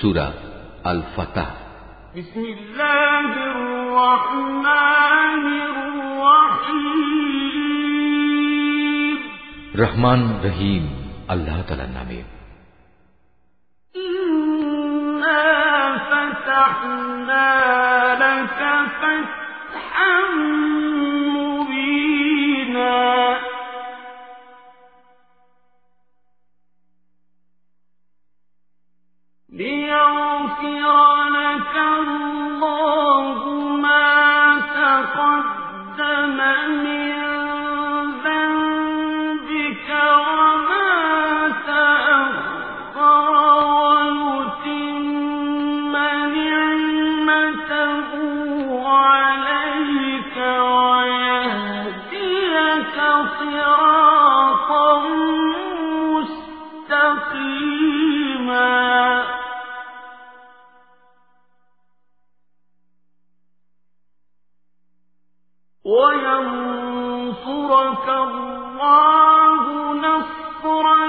সুরা আল ফাতাহ بسم الله الرحمن الرحيم রহমান রহিম আল্লাহ তালার নামে إنا فتحنا لك فتحا وينصرك الله نصرا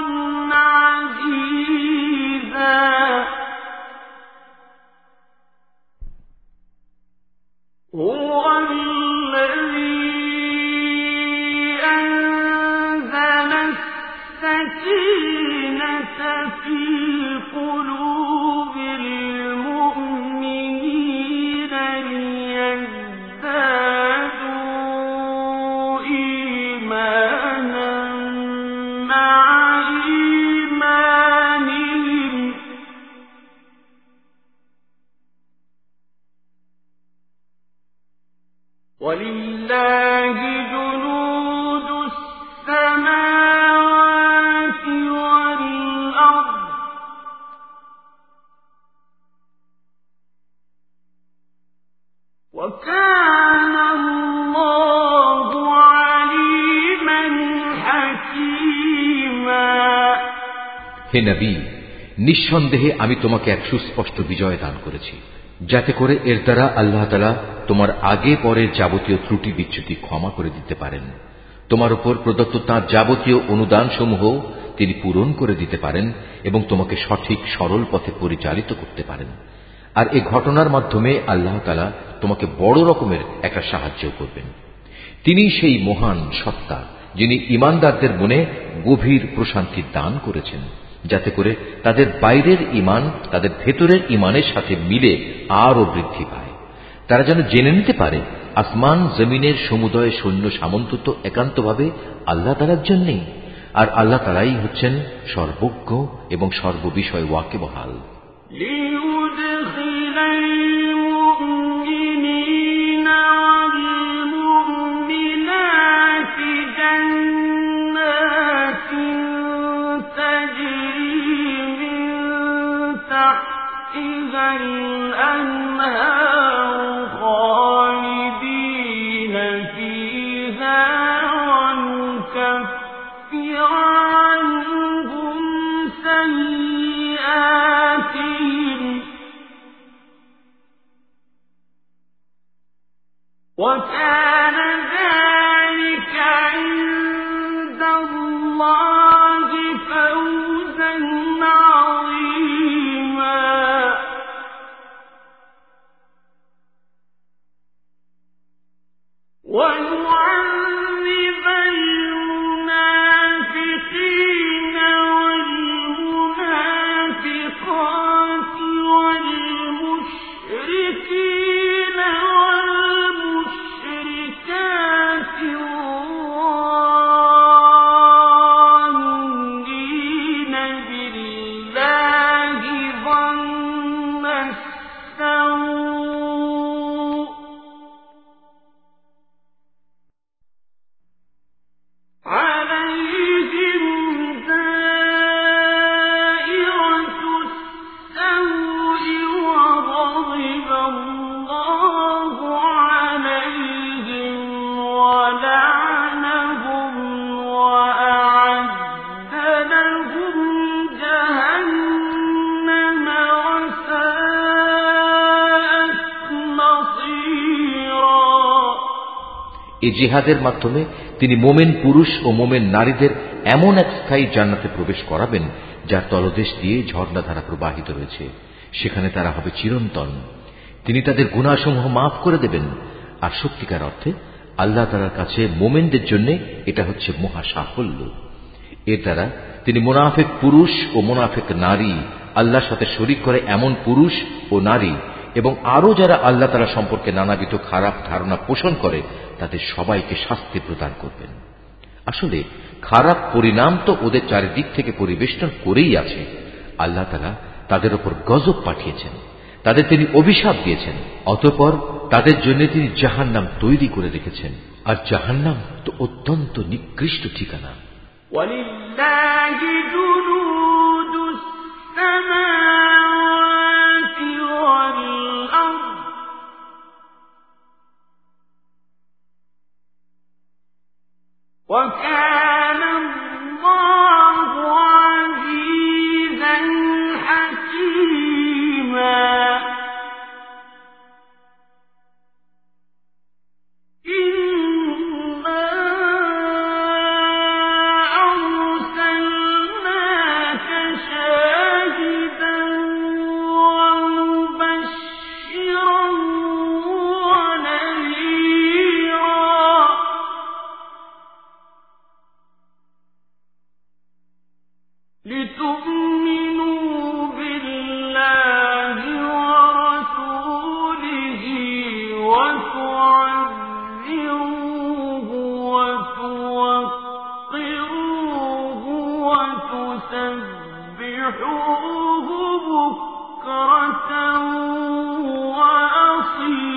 হে নবী, নিঃসন্দেহে আমি তোমাকে এক সুস্পষ্ট বিজয় দান করেছি, যাতে করে এর দ্বারা আল্লাহ তালা তোমার আগে পরের যাবতীয় ত্রুটি বিচ্যুতি ক্ষমা করে দিতে পারেন। তোমার উপর প্রদত্ত তাঁর যাবতীয় অনুদান সমূহ তিনি পূরণ করে দিতে পারেন এবং তোমাকে সঠিক, সরল পথে পরিচালিত করতে পারেন। আর এ ঘটনার মাধ্যমে আল্লাহ তালা তোমাকে বড় রকমের একটা সাহায্য করবেন। তিনি সেই মহান সত্তা যিনি ইমানদারদের মনে গভীর প্রশান্তি দান করেছেন। যাতে করে তাদের বাইরের ইমান তাদের ভেতরের ইমানের সাথে মিলে আরও বৃদ্ধি পায়। তারা যেন জেনে নিতে পারে, আসমান জমিনের সমুদয় সৈন্য সামন্ত একান্তভাবে আল্লাহ তালার জন্যেই, আর আল্লাহ তালাই হচ্ছেন সর্বজ্ঞ এবং সর্ববিষয় ওয়াকে বহাল الأنهار জিহাদের মাধ্যমে তিনি মোমেন পুরুষ ও মোমেন নারীদের এমন এক স্থায়ী জান্নাতে প্রবেশ করাবেন, যার তলদেশ দিয়ে ঝর্ণাধারা প্রবাহিত রয়েছে। সেখানে তারা হবে চিরন্তন। তিনি তাদের গুণাসমূহ মাফ করে দেবেন। আর সত্যিকার অর্থে আল্লাহ তালার কাছে মোমেনদের জন্য এটা হচ্ছে মহা সাফল্য এর দ্বারা তিনি মোনাফেক পুরুষ ও মোনাফেক নারী, আল্লাহর সাথে শরিক করে এমন পুরুষ ও নারী এবং আরও যারা আল্লাহ তালা সম্পর্কে নানাবিধ খারাপ ধারণা পোষণ করে তাদের সবাইকে শাস্তি প্রদান করবেন আসলে খারাপ পরিণাম তো ওদের চারিদিক থেকে পরিবেষ্টন করেই আছে আল্লাহ তালা তাদের ওপর গজব পাঠিয়েছেন তাদের তিনি অভিশাপ দিয়েছেন অতপর তাদের জন্য তিনি জাহান্নাম তৈরি করে রেখেছেন আর জাহান্নাম তো অত্যন্ত নিকৃষ্ট ঠিকানা ولله جنود السماوات وكان وتسبحوه بكرة وأصيلا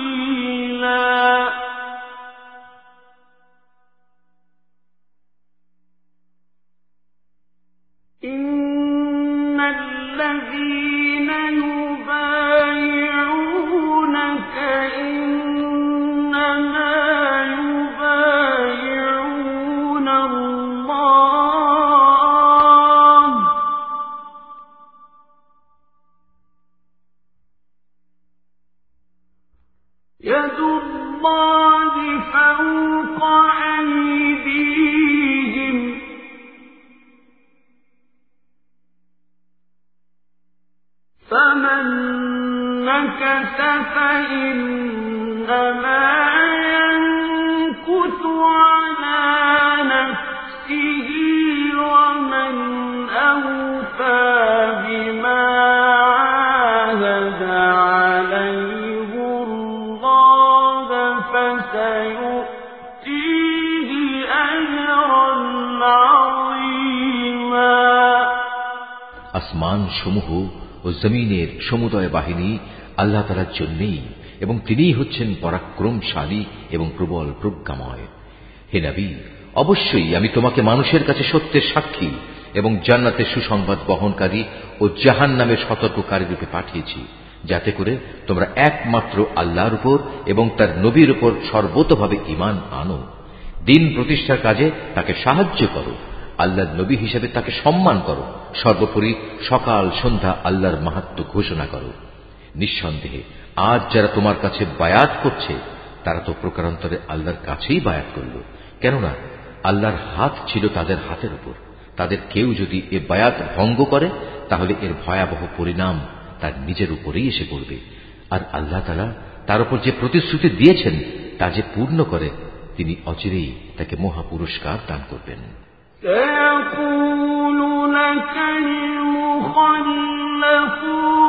আসমান সমূহ ও জমিনের সমুদয় বাহিনী আল্লাহ তালার জন্যেই এবং তিনিই হচ্ছেন পরাক্রমশালী এবং প্রবল প্রজ্ঞাময়। হে নবী, অবশ্যই আমি তোমাকে মানুষের কাছে সত্যের সাক্ষী এবং জান্নাতের সুসংবাদ বহনকারী ও জাহান নামের সতর্ককারী রূপে পাঠিয়েছি। যাতে করে তোমরা একমাত্র আল্লাহর উপর এবং তার নবীর উপর সর্বতভাবে ইমান আনো। দিন প্রতিষ্ঠার কাজে তাকে সাহায্য করো। আল্লাহর নবী হিসেবে তাকে সম্মান করো। সর্বোপরি সকাল সন্ধ্যা আল্লাহর মাহাত্ম ঘোষণা করো। নিঃসন্দেহে, আজ যারা তোমার কাছে বায়াত করছে, তারা তো প্রকারান্তরে আল্লাহর কাছেই বায়াত করল। কেননা, আল্লাহর হাত ছিল তাদের হাতের উপর। তাদের কেউ যদি এ বায়াত ভঙ্গ করে, তাহলে এর ভয়াবহ পরিণাম তার নিজের উপরেই এসে পড়বে আর আল্লাহ তালা তার উপর যে প্রতিশ্রুতি দিয়েছেন তা যে পূর্ণ করে তিনি অচিরেই তাকে মহা পুরস্কার দান করবেন سيقول لك المخلفون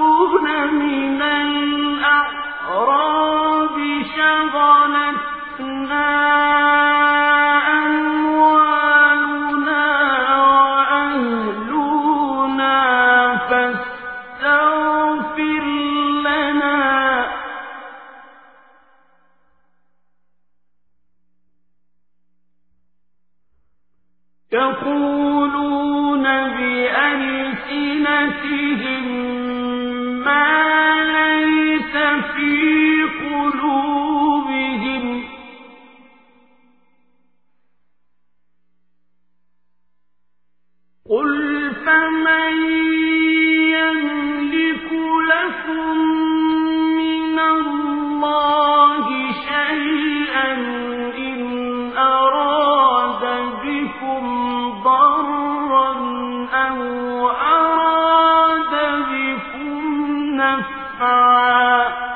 شفعا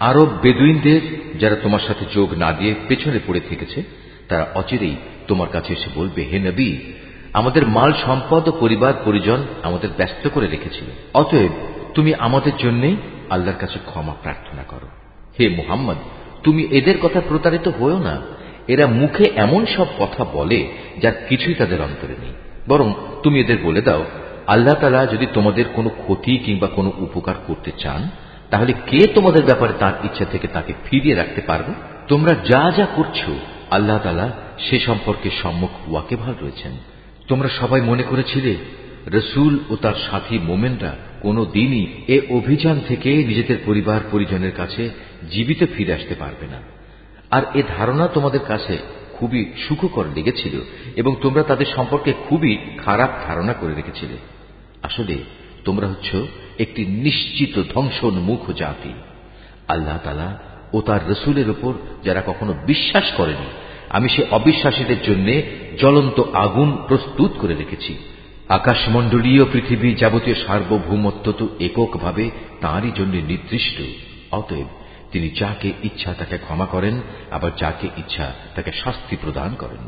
আরব বেদুইনদের যারা তোমার সাথে যোগ না দিয়ে পেছনে পড়ে থেকেছে, তারা অচিরেই তোমার কাছে এসে বলবে, হে নবী, আমাদের মাল, সম্পদ ও পরিবার পরিজন আমাদের ব্যস্ত করে রেখেছিল। অতএব তুমি আমাদের জন্য আল্লাহর কাছে ক্ষমা প্রার্থনা করো। হে মুহাম্মদ, তুমি এদের কথা প্রতারিত হয়েও না। এরা মুখে এমন সব কথা বলে যার কিছুই তাদের অন্তরে নেই। বরং তুমি এদের বলে দাও, আল্লাহ তালা যদি তোমাদের কোনো ক্ষতি কিংবা কোনো উপকার করতে চান, তাহলে কে তোমাদের ব্যাপারে তার ইচ্ছা থেকে তাকে ফিরিয়ে রাখতে পারবে? তোমরা যা যা করছ, আল্লাহ তালা সে সম্পর্কে সম্মুখ ওয়াকেভাল রয়েছেন। তোমরা সবাই মনে করেছিলে, রসুল ও তার সাথী মোমেনরা কোনো দিনই এ অভিযান থেকে নিজেদের পরিবার পরিজনের কাছে জীবিত ফিরে আসতে পারবে না। আর এ ধারণা তোমাদের কাছে খুবই সুখকর লেগেছিল এবং তোমরা তাদের সম্পর্কে খুবই খারাপ ধারণা করে রেখেছিলে। আসলে, তোমরা হচ্ছ একটি নিশ্চিত ধ্বংসোন্মুখ জাতি। আল্লাহ তালা ও তার রসুলের উপর যারা কখনো বিশ্বাস করেনি, আমি সে অবিশ্বাসীদের জন্য জ্বলন্ত আগুন প্রস্তুত করে রেখেছি। আকাশমণ্ডলীয় পৃথিবী যাবতীয় সার্বভৌমত্ব তো এককভাবে তাঁরই জন্য নির্দিষ্ট, অতএব তিনি যাকে ইচ্ছা তাকে ক্ষমা করেন আবার যাকে ইচ্ছা তাকে শাস্তি প্রদান করেন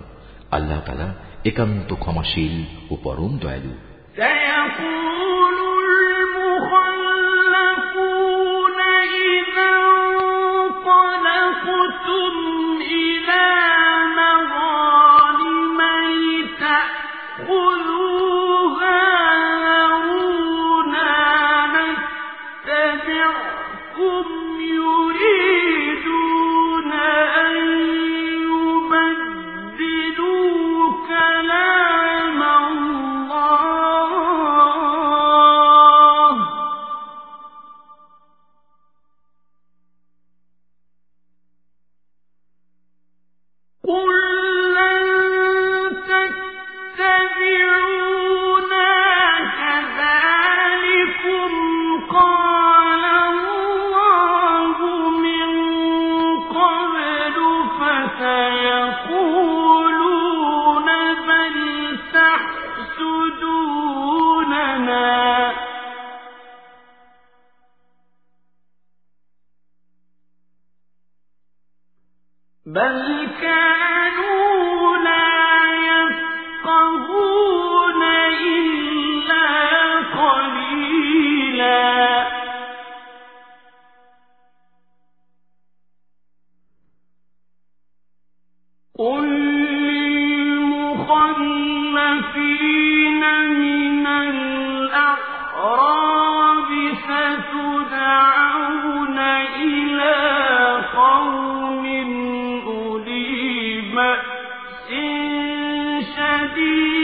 আল্লাহ তালা একান্ত ক্ষমাশীল ও পরম দয়ালু سيقول المخلفون إذا انطلقتم شديد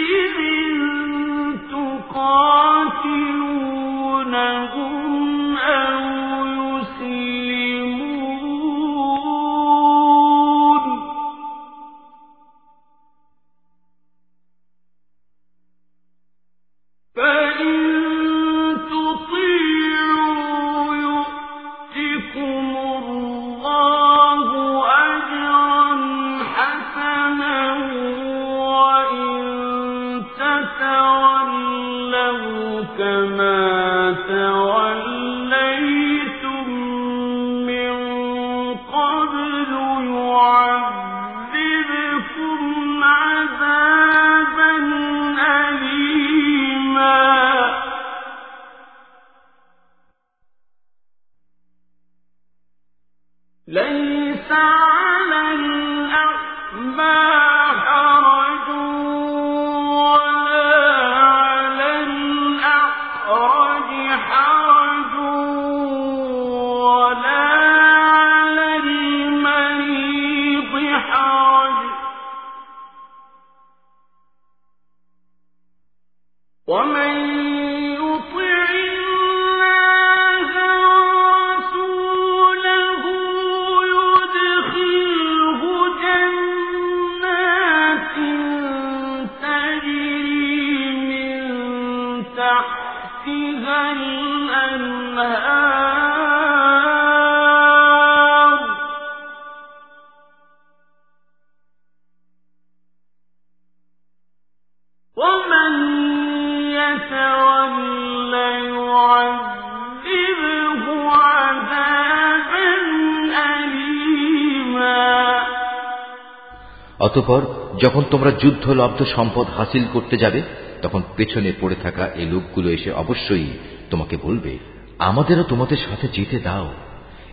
অতপর যখন তোমরা যুদ্ধলব্ধ সম্পদ হাসিল করতে যাবে, তখন পেছনে পড়ে থাকা এই লোকগুলো এসে অবশ্যই তোমাকে বলবে, আমাদেরও তোমাদের সাথে যেতে দাও।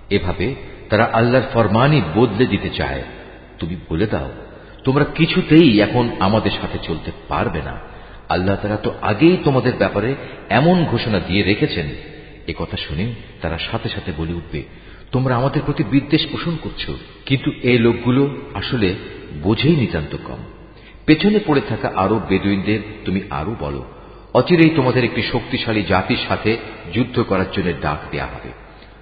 এভাবে তারা আল্লাহর ফরমানই বদলে দিতে চায়। তুমি বলে দাও, তোমরা কিছুতেই এখন আমাদের সাথে চলতে পারবে না। আল্লাহ তারা তো আগেই তোমাদের ব্যাপারে এমন ঘোষণা দিয়ে রেখেছেন। এ কথা শুনে তারা সাথে সাথে বলে উঠবে, তোমরা আমাদের প্রতি বিদ্বেষ পোষণ করছ, কিন্তু এই লোকগুলো আসলে বোঝেই নিতান্ত কম। পেছনে পড়ে থাকা আরও বেদুইনদের তুমি আরও বলো, অচিরেই তোমাদের একটি শক্তিশালী জাতির সাথে যুদ্ধ করার জন্য ডাক দেয়া হবে।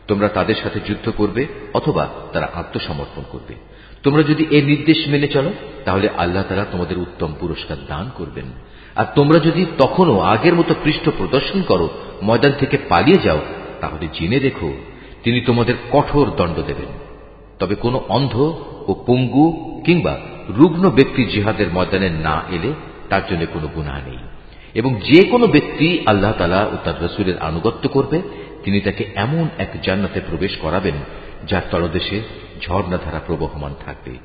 তোমরা তাদের সাথে যুদ্ধ করবে অথবা তারা আত্মসমর্পণ করবে। তোমরা যদি এই নির্দেশ মেনে চলো, তাহলে আল্লাহ তারা তোমাদের উত্তম পুরস্কার দান করবেন। আর তোমরা যদি তখনও আগের মতো পৃষ্ঠ প্রদর্শন করো, ময়দান থেকে পালিয়ে যাও, তাহলে জেনে দেখো, তিনি তোমাদের কঠোর দণ্ড দেবেন। তবে কোনো অন্ধ ও পঙ্গু কিংবা রুগ্ন ব্যক্তি জিহাদের ময়দানে না এলে তার জন্য কোনো গুণা নেই। এবং যে কোনো ব্যক্তি আল্লাহ তালা ও তার রসুলের আনুগত্য করবে, তিনি তাকে এমন এক জান্নাতে প্রবেশ করাবেন যার তলদেশে ঝর্ণাধারা প্রবহমান থাকবে।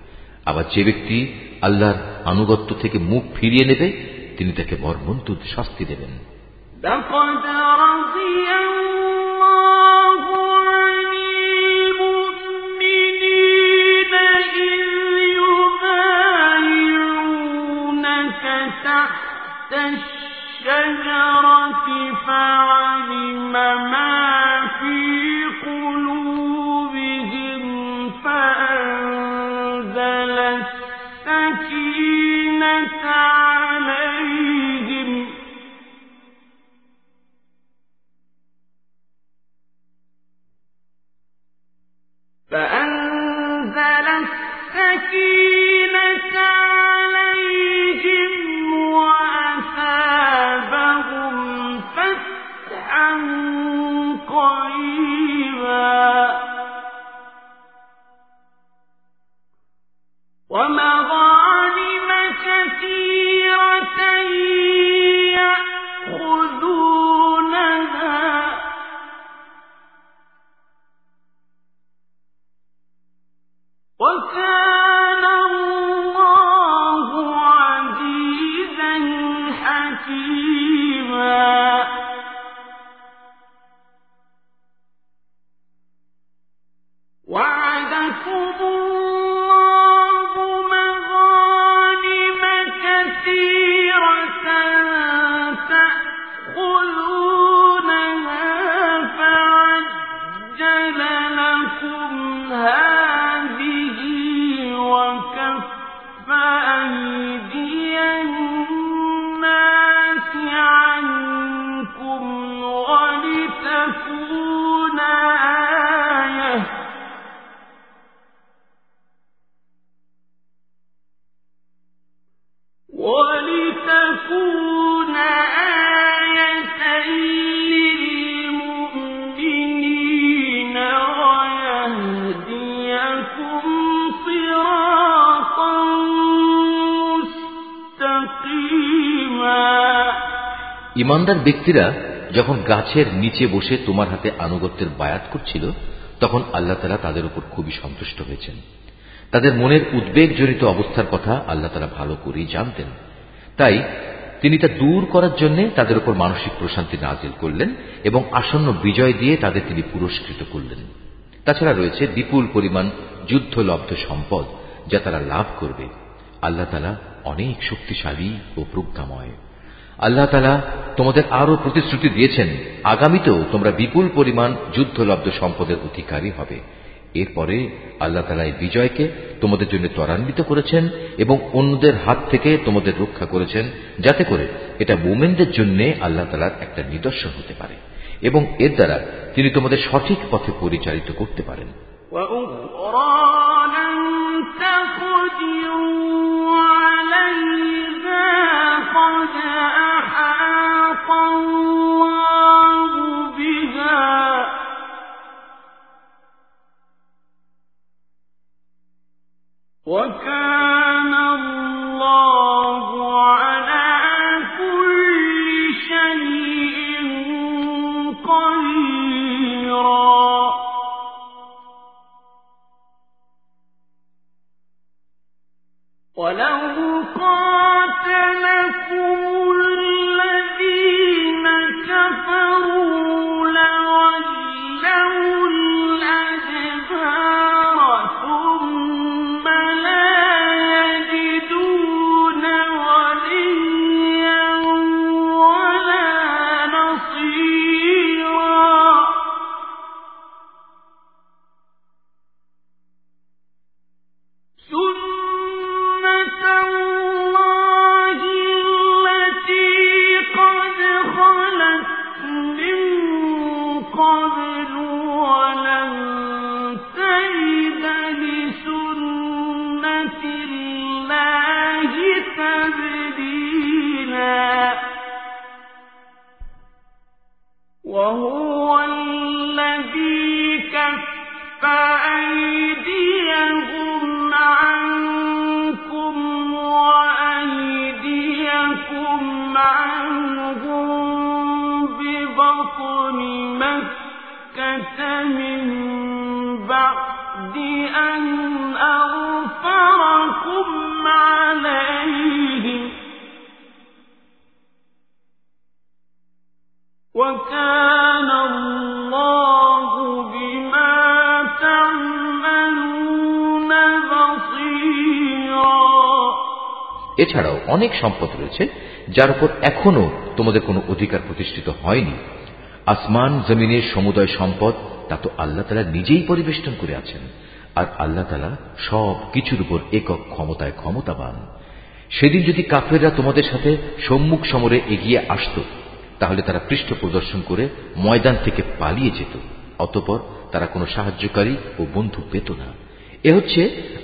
আবার যে ব্যক্তি আল্লাহর আনুগত্য থেকে মুখ ফিরিয়ে নেবে, তিনি তাকে মর্মন্তুদ শাস্তি দেবেন। ইমানদার ব্যক্তিরা যখন গাছের নিচে বসে তোমার হাতে আনুগত্যের বায়াত করছিল, তখন আল্লাহ তালা তাদের উপর খুবই সন্তুষ্ট হয়েছেন। তাদের মনের উদ্বেগজনিত অবস্থার কথা আল্লাহ তালা ভালো করেই জানতেন। তাই তিনি তা দূর করার জন্য তাদের উপর মানসিক প্রশান্তি নাজিল করলেন এবং আসন্ন বিজয় দিয়ে তাদের তিনি পুরস্কৃত করলেন। তাছাড়া রয়েছে বিপুল পরিমাণ যুদ্ধলব্ধ সম্পদ যা তারা লাভ করবে। আল্লাহ তালা অনেক শক্তিশালী ও প্রজ্ঞাময়। আল্লাহ তালা তোমাদের আরও প্রতিশ্রুতি দিয়েছেন, আগামীতেও তোমরা বিপুল পরিমাণ যুদ্ধলব্ধ সম্পদের অধিকারী হবে। এরপরে আল্লাহ তালা এই বিজয়কে তোমাদের জন্য ত্বরান্বিত করেছেন এবং অন্যদের হাত থেকে তোমাদের রক্ষা করেছেন, যাতে করে এটা মোমেনদের জন্য আল্লাহ তালার একটা নিদর্শন হতে পারে এবং এর দ্বারা তিনি তোমাদের সঠিক পথে পরিচালিত করতে পারেন। قد وكان الله وهو الذي كف أيديهم وكان الله بما تعملون بصيرا এছাড়াও অনেক সম্পদ রয়েছে যার উপর এখনো তোমাদের কোনো অধিকার প্রতিষ্ঠিত হয়নি আসমান জমিনের সমুদয় সম্পদ তা তো আল্লাহ তালা নিজেই পরিবেষ্টন করে আছেন আর আল্লাহ তালা সব কিছুর উপর একক ক্ষমতায় ক্ষমতাবান সেদিন যদি কাফেররা তোমাদের সাথে সম্মুখ সমরে এগিয়ে আসত তাহলে তারা পৃষ্ঠ প্রদর্শন করে ময়দান থেকে পালিয়ে যেত, অতপর তারা কোনো সাহায্যকারী ও বন্ধু পেত না। এ হচ্ছে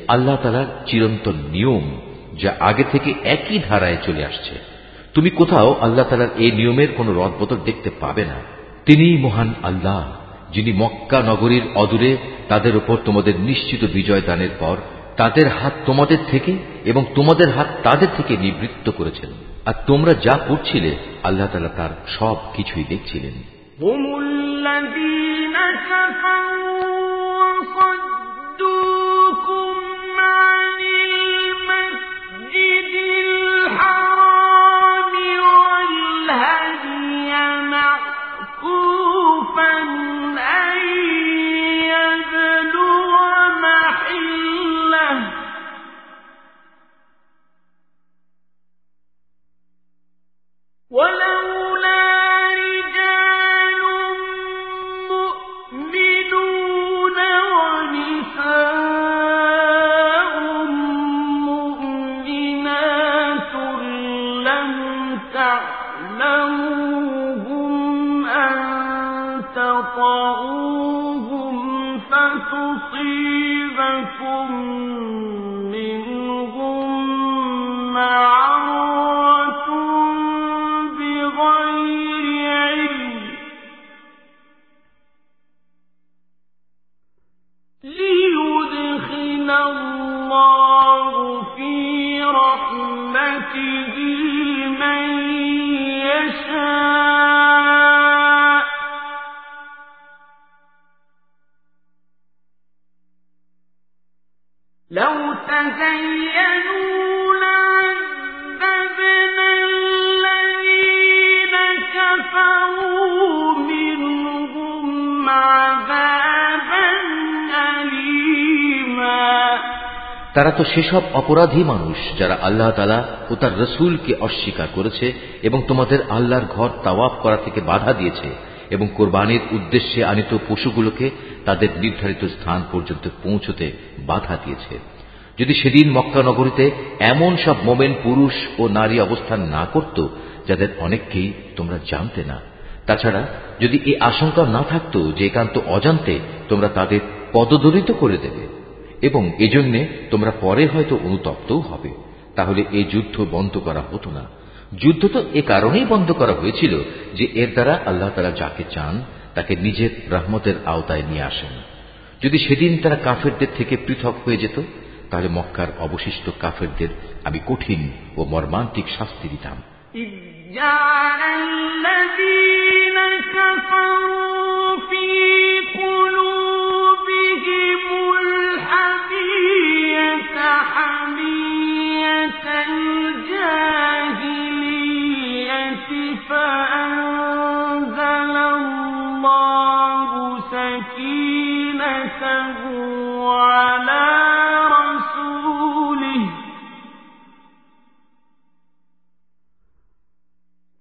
আল্লাহ তালার চিরন্তন নিয়ম, যা আগে থেকে একই ধারায় চলে আসছে। তুমি কোথাও আল্লাহ তালার এই নিয়মের কোনো রদবদল দেখতে পাবে না। তিনিই মহান আল্লাহ, যিনি মক্কা নগরীর অদূরে তাদের উপর তোমাদের নিশ্চিত বিজয় দানের পর তাদের হাত তোমাদের থেকে এবং তোমাদের হাত তাদের থেকে নিবৃত্ত করেছেন। আর তোমরা যা করছিলে আল্লাহ তালা তার সব কিছুই দেখছিলেন। تَعْلَمُوهُمْ أَن تَطَئُوهُمْ فَتُصِيبَكُم مِّنْهُم مَّعَرَّةٌ بِغَيْرِ عِلْمٍ لِّيُدْخِلَ اللَّهُ فِي رَحْمَتِهِ তারা তো সেসব অপরাধী মানুষ যারা আল্লাহ তালা ও তার রসুলকে অস্বীকার করেছে এবং তোমাদের আল্লাহর ঘর তাওয়াফ করা থেকে বাধা দিয়েছে এবং কোরবানির উদ্দেশ্যে আনিত পশুগুলোকে তাদের নির্ধারিত স্থান পর্যন্ত পৌঁছতে বাধা দিয়েছে। যদি সেদিন মক্কা নগরীতে এমন সব মোমেন, পুরুষ ও নারী অবস্থান না করত, যাদের অনেককেই তোমরা জানতে না। তাছাড়া যদি এই আশঙ্কা না থাকত যে একান্ত অজান্তে তোমরা তাদের পদদলিত করে দেবে, এবং এজন্যে তোমরা পরে হয়তো অনুতপ্তও হবে, তাহলে এই যুদ্ধ বন্ধ করা হতো না। যুদ্ধ তো এ কারণেই বন্ধ করা হয়েছিল যে এর দ্বারা আল্লাহ তারা যাকে চান, তাকে নিজের রহমতের আওতায় নিয়ে আসেন। যদি সেদিন তারা কাফেরদের থেকে পৃথক হয়ে যেত তাহলে মক্কার অবশিষ্ট কাফেরদের আমি কঠিন ও মর্মান্তিক শাস্তি দিতাম إذ جعل الذين كفروا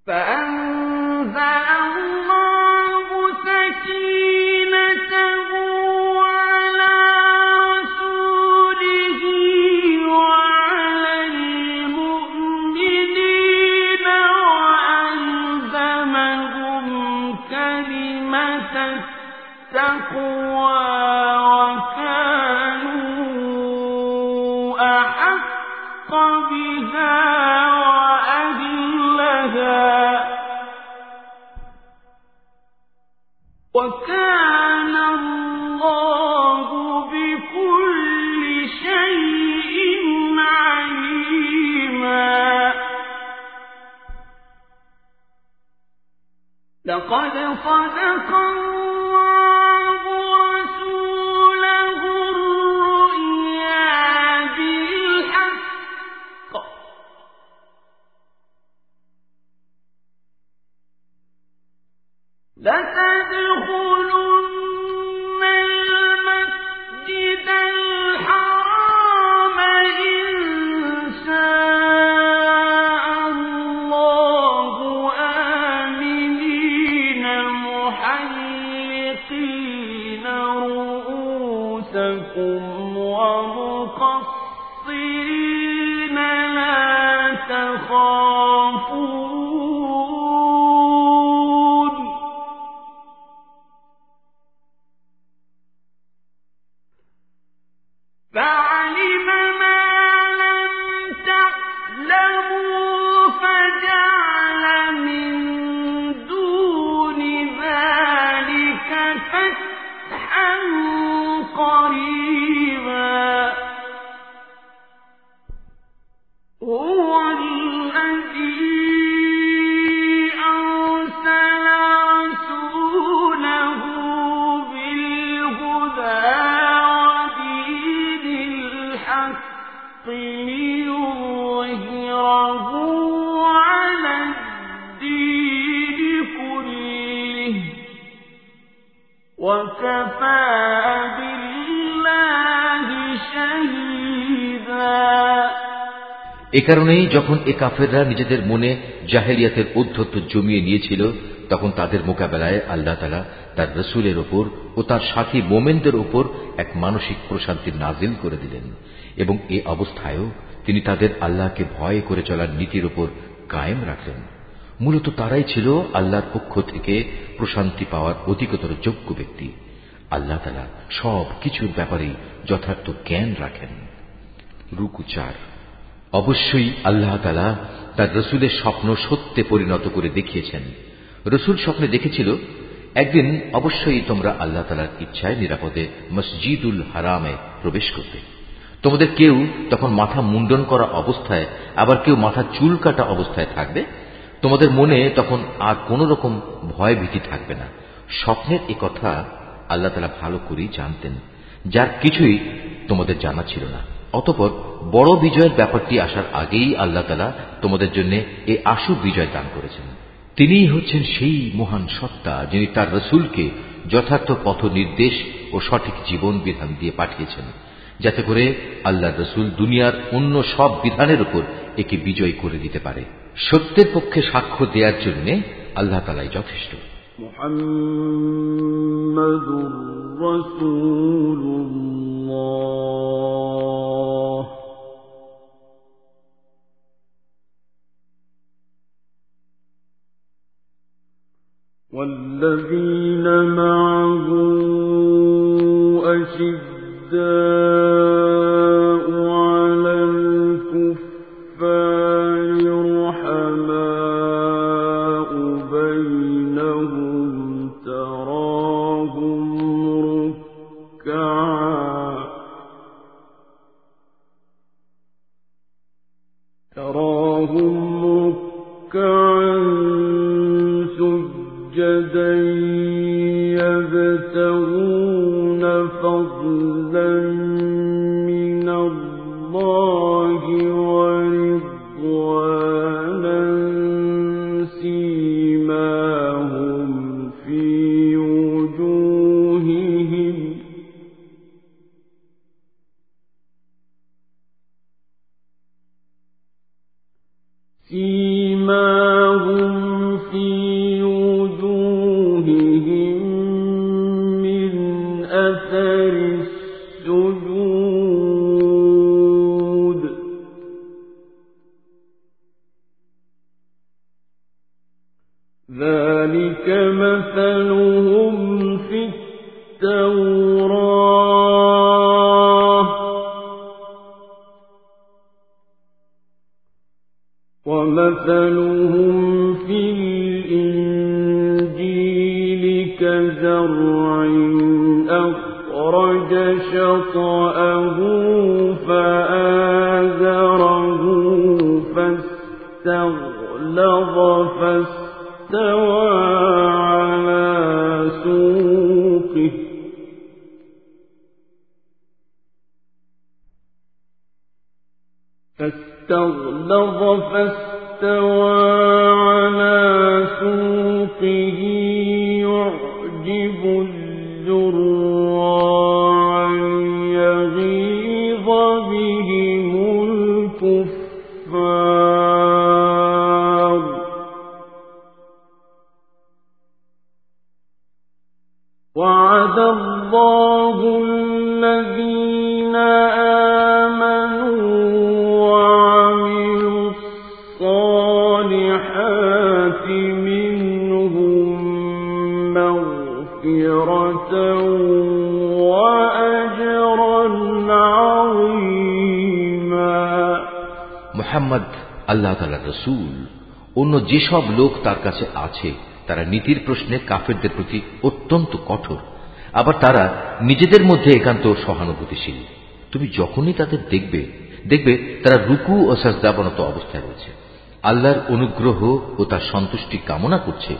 that صدقا এ কারণেই যখন এ কাফেররা নিজেদের মনে জাহেলিয়াতের উদ্ধত্ত জমিয়ে নিয়েছিল, তখন তাদের মোকাবেলায় আল্লাহ তালা তার রসুলের ওপর ও তার সাথী মোমেনদের ওপর এক মানসিক প্রশান্তি নাজিল করে দিলেন এবং এ অবস্থায়ও তিনি তাদের আল্লাহকে ভয় করে চলার নীতির ওপর কায়েম রাখলেন। মূলত তারাই ছিল আল্লাহর পক্ষ থেকে প্রশান্তি পাওয়ার অধিকতর যোগ্য ব্যক্তি। আল্লাহ তালা সব কিছুর ব্যাপারে যথার্থ জ্ঞান রাখেন। রুকু চার। অবশ্যই আল্লাহ তালা তার রসুলের স্বপ্ন সত্যে পরিণত করে দেখিয়েছেন। রসুল স্বপ্নে দেখেছিল, একদিন অবশ্যই তোমরা আল্লাহ তালার ইচ্ছায় নিরাপদে মসজিদুল হারামে প্রবেশ করবে। তোমাদের কেউ তখন মাথা মুন্ডন করা অবস্থায়, আবার কেউ মাথা চুল কাটা অবস্থায় থাকবে? তোমাদের মনে তখন আর কোন রকম ভয় ভীতি থাকবে না। স্বপ্নের এ কথা আল্লাহ তালা ভালো করেই জানতেন। যার কিছুই তোমাদের জানা ছিল না। অতপর বড় বিজয়ের ব্যাপারটি আসার আগেই আল্লাহ তালা তোমাদের জন্য এ আশু বিজয় দান করেছেন। তিনিই হচ্ছেন সেই মহান সত্তা যিনি তার রসুলকে যথার্থ পথ নির্দেশ ও সঠিক জীবন বিধান দিয়ে পাঠিয়েছেন, যাতে করে আল্লাহ রসুল দুনিয়ার অন্য সব বিধানের উপর একে বিজয় করে দিতে পারে। সত্যের পক্ষে সাক্ষ্য দেওয়ার জন্য আল্লাহ তালাই যথেষ্ট। محمد رسول الله. والذين معه أشداء رب كزرع أخرج شطأه فآذره فاستغلظ فاستوى على سوقه. فاستغلظ فاستوى যেসব লোক তার কাছে আছে, তারা নীতির প্রশ্নে কাফেরদের প্রতি অত্যন্ত কঠোর। আবার তারা নিজেদের মধ্যে একান্ত সহানুভূতিশীল। তুমি যখনই তাদের দেখবে দেখবে তারা রুকু ও সাজদাবনত অবস্থায় রয়েছে। আল্লাহর অনুগ্রহ ও তার সন্তুষ্টি কামনা করছে।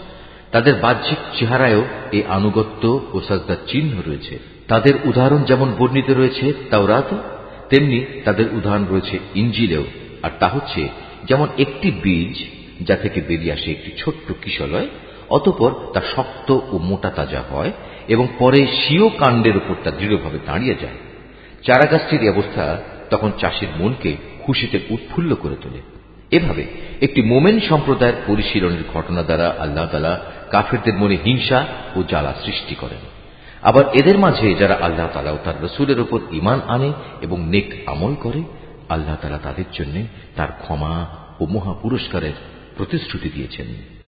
তাদের বাহ্যিক চেহারায়ও এই আনুগত্য ও সাজদার চিহ্ন রয়েছে। তাদের উদাহরণ যেমন বর্ণিত রয়েছে তাওরাত, তেমনি তাদের উদাহরণ রয়েছে ইঞ্জিলেও আর তা হচ্ছে যেমন একটি বীজ যা থেকে বেরিয়ে আসে একটি ছোট্ট কিশলয়, অতপর তা শক্ত ও মোটা তাজা হয় এবং পরে স্বীয় কাণ্ডের উপর তা দৃঢ়ভাবে দাঁড়িয়ে যায়। চারাগাছটির অবস্থা তখন চাষির মনকে খুশিতে উৎফুল্ল করে তোলে। এভাবে একটি মোমেন সম্প্রদায়ের পরিশীলনের ঘটনা দ্বারা আল্লাহ তালা কাফেরদের মনে হিংসা ও জ্বালা সৃষ্টি করেন। আবার এদের মাঝে যারা আল্লাহ তালা ও তার রসুলের ওপর ইমান আনে এবং নেক আমল করে আল্লাহ তালা তাদের জন্য তার ক্ষমা ও মহা পুরস্কারের প্রতিশ্রুতি দিয়েছেন।